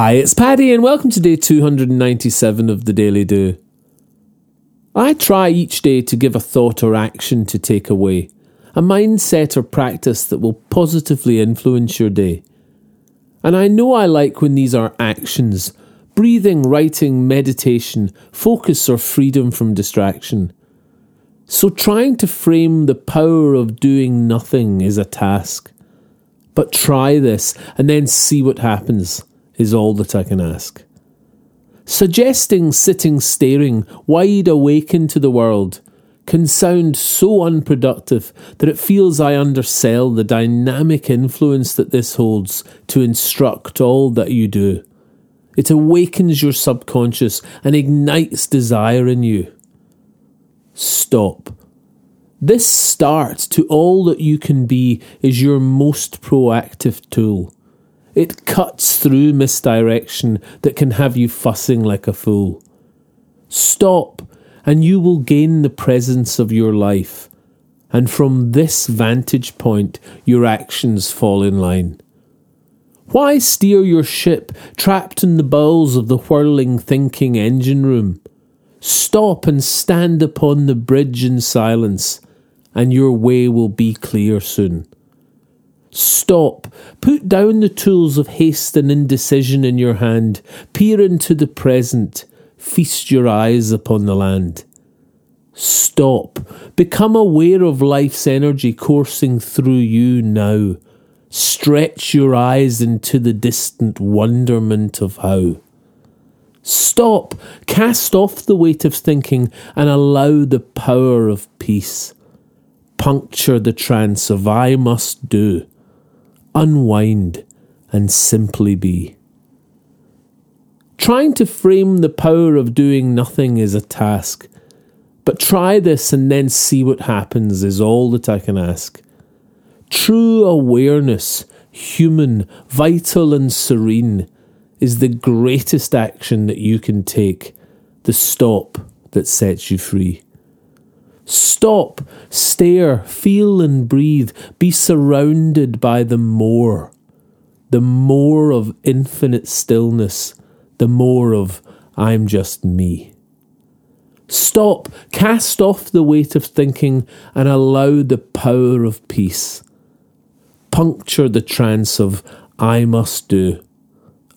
Hi, it's Paddy, and welcome to day 297 of the Daily Do. I try each day to give a thought or action to take away, a mindset or practice that will positively influence your day. And I know I like when these are actions breathing, writing, meditation, focus, or freedom from distraction. So, trying to frame the power of doing nothing is a task. But try this and then see what happens is all that I can ask. Suggesting sitting staring, wide awake into the world, can sound so unproductive that it feels I undersell the dynamic influence that this holds to instruct all that you do. It awakens your subconscious and ignites desire in you. Stop. This start to all that you can be is your most proactive tool. It cuts through misdirection that can have you fussing like a fool. Stop, and you will gain the presence of your life. And from this vantage point, your actions fall in line. Why steer your ship trapped in the bowels of the whirling thinking engine room? Stop and stand upon the bridge in silence, and your way will be clear soon. Stop. Put down the tools of haste and indecision in your hand. Peer into the present. Feast your eyes upon the land. Stop. Become aware of life's energy coursing through you now. Stretch your eyes into the distant wonderment of how. Stop. Cast off the weight of thinking and allow the power of peace. Puncture the trance of I must do unwind, and simply be. Trying to frame the power of doing nothing is a task, but try this and then see what happens is all that I can ask. True awareness, human, vital, and serene, is the greatest action that you can take, the stop that sets you free. Stop, stare, feel and breathe. Be surrounded by the more. The more of infinite stillness, the more of I'm just me. Stop, cast off the weight of thinking and allow the power of peace. Puncture the trance of I must do.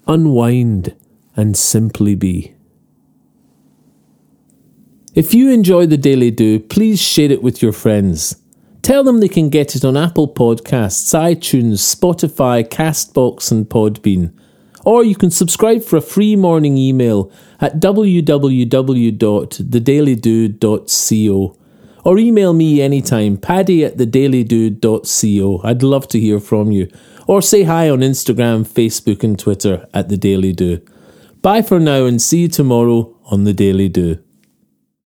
Unwind and simply be. If you enjoy the Daily Do, please share it with your friends. Tell them they can get it on Apple Podcasts, iTunes, Spotify, Castbox, and Podbean. Or you can subscribe for a free morning email at www.thedailydo.co. Or email me anytime, paddy at thedailydo.co. I'd love to hear from you. Or say hi on Instagram, Facebook, and Twitter at The Daily Do. Bye for now and see you tomorrow on The Daily Do.